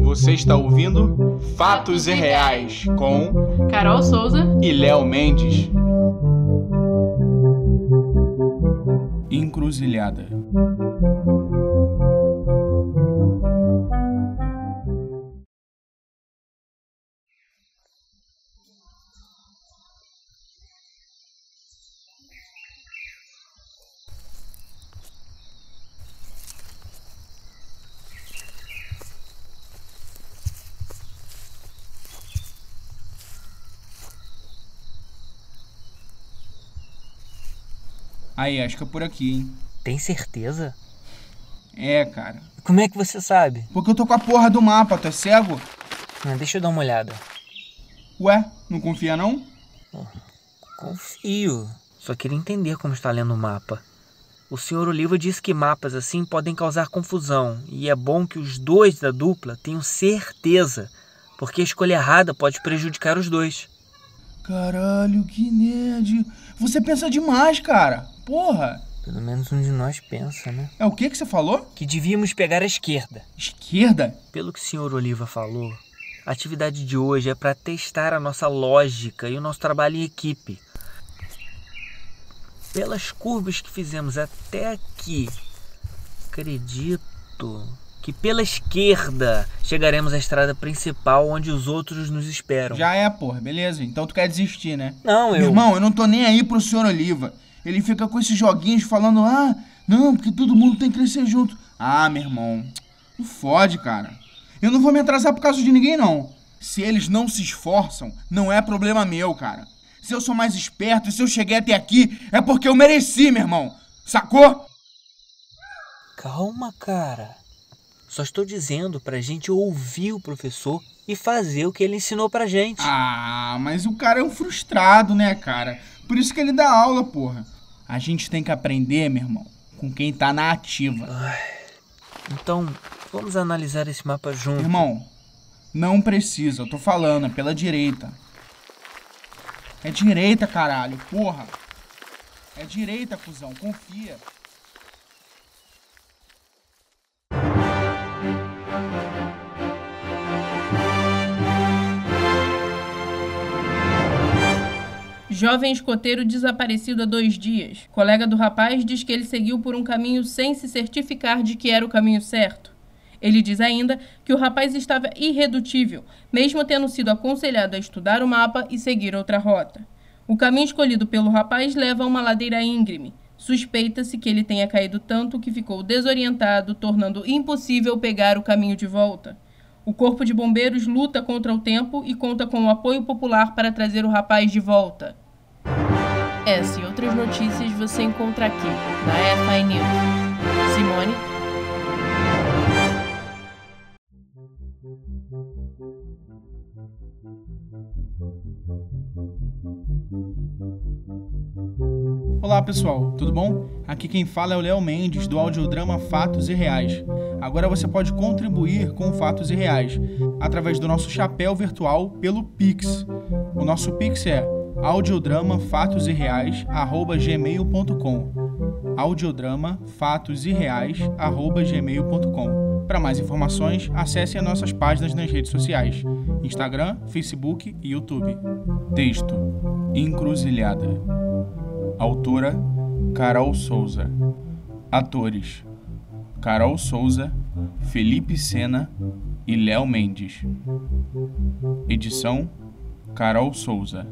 Você está ouvindo Fatos e Reais com Carol Souza e Léo Mendes. Encruzilhada. Aí, acho que é por aqui, hein? Tem certeza? É, cara. Como é que você sabe? Porque eu tô com a porra do mapa, tu é cego? Ah, deixa eu dar uma olhada. Ué, não confia não? Confio. Só queria entender como está lendo o mapa. O senhor Oliva disse que mapas assim podem causar confusão, e é bom que os dois da dupla tenham certeza, porque a escolha errada pode prejudicar os dois. Caralho, que nerd. Você pensa demais, cara. Porra. Pelo menos um de nós pensa, né? É o que que você falou? Que devíamos pegar a esquerda. Esquerda? Pelo que o senhor Oliva falou, a atividade de hoje é para testar a nossa lógica e o nosso trabalho em equipe. Pelas curvas que fizemos até aqui, acredito que pela esquerda chegaremos à estrada principal onde os outros nos esperam. Já é, porra. Beleza. Então tu quer desistir, né? Não, eu. Meu irmão, eu não tô nem aí pro senhor Oliva. Ele fica com esses joguinhos falando, ah, não, porque todo mundo tem que crescer junto. Ah, meu irmão, não fode, cara. Eu não vou me atrasar por causa de ninguém, não. Se eles não se esforçam, não é problema meu, cara. Se eu sou mais esperto e se eu cheguei até aqui, é porque eu mereci, meu irmão. Sacou? Calma, cara. Só estou dizendo pra gente ouvir o professor e fazer o que ele ensinou pra gente. Ah, mas o cara é um frustrado, né, cara? Por isso que ele dá aula, porra. A gente tem que aprender, meu irmão, com quem tá na ativa. Então, vamos analisar esse mapa junto. Irmão, não precisa, eu tô falando, é pela direita. É direita, caralho, porra. É direita, cuzão, confia. Jovem escoteiro desaparecido há dois dias. Colega do rapaz diz que ele seguiu por um caminho sem se certificar de que era o caminho certo. Ele diz ainda que o rapaz estava irredutível, mesmo tendo sido aconselhado a estudar o mapa e seguir outra rota. O caminho escolhido pelo rapaz leva a uma ladeira íngreme. Suspeita-se que ele tenha caído tanto que ficou desorientado, tornando impossível pegar o caminho de volta. O Corpo de Bombeiros luta contra o tempo e conta com o apoio popular para trazer o rapaz de volta. Essa e outras notícias você encontra aqui, na FI News. Simone. Olá pessoal, tudo bom? Aqui quem fala é o Léo Mendes do audiodrama Fatos e Reais. Agora você pode contribuir com Fatos e Reais através do nosso chapéu virtual pelo Pix. O nosso Pix é audiodramafatosirreais@gmail.com. Audiodrama fatos e reais@gmail.com. Para mais informações, acesse as nossas páginas nas redes sociais: Instagram, Facebook e YouTube. Texto: Encruzilhada. Autora: Carol Souza. Atores: Carol Souza, Felipe Sena e Léo Mendes. Edição: Carol Souza.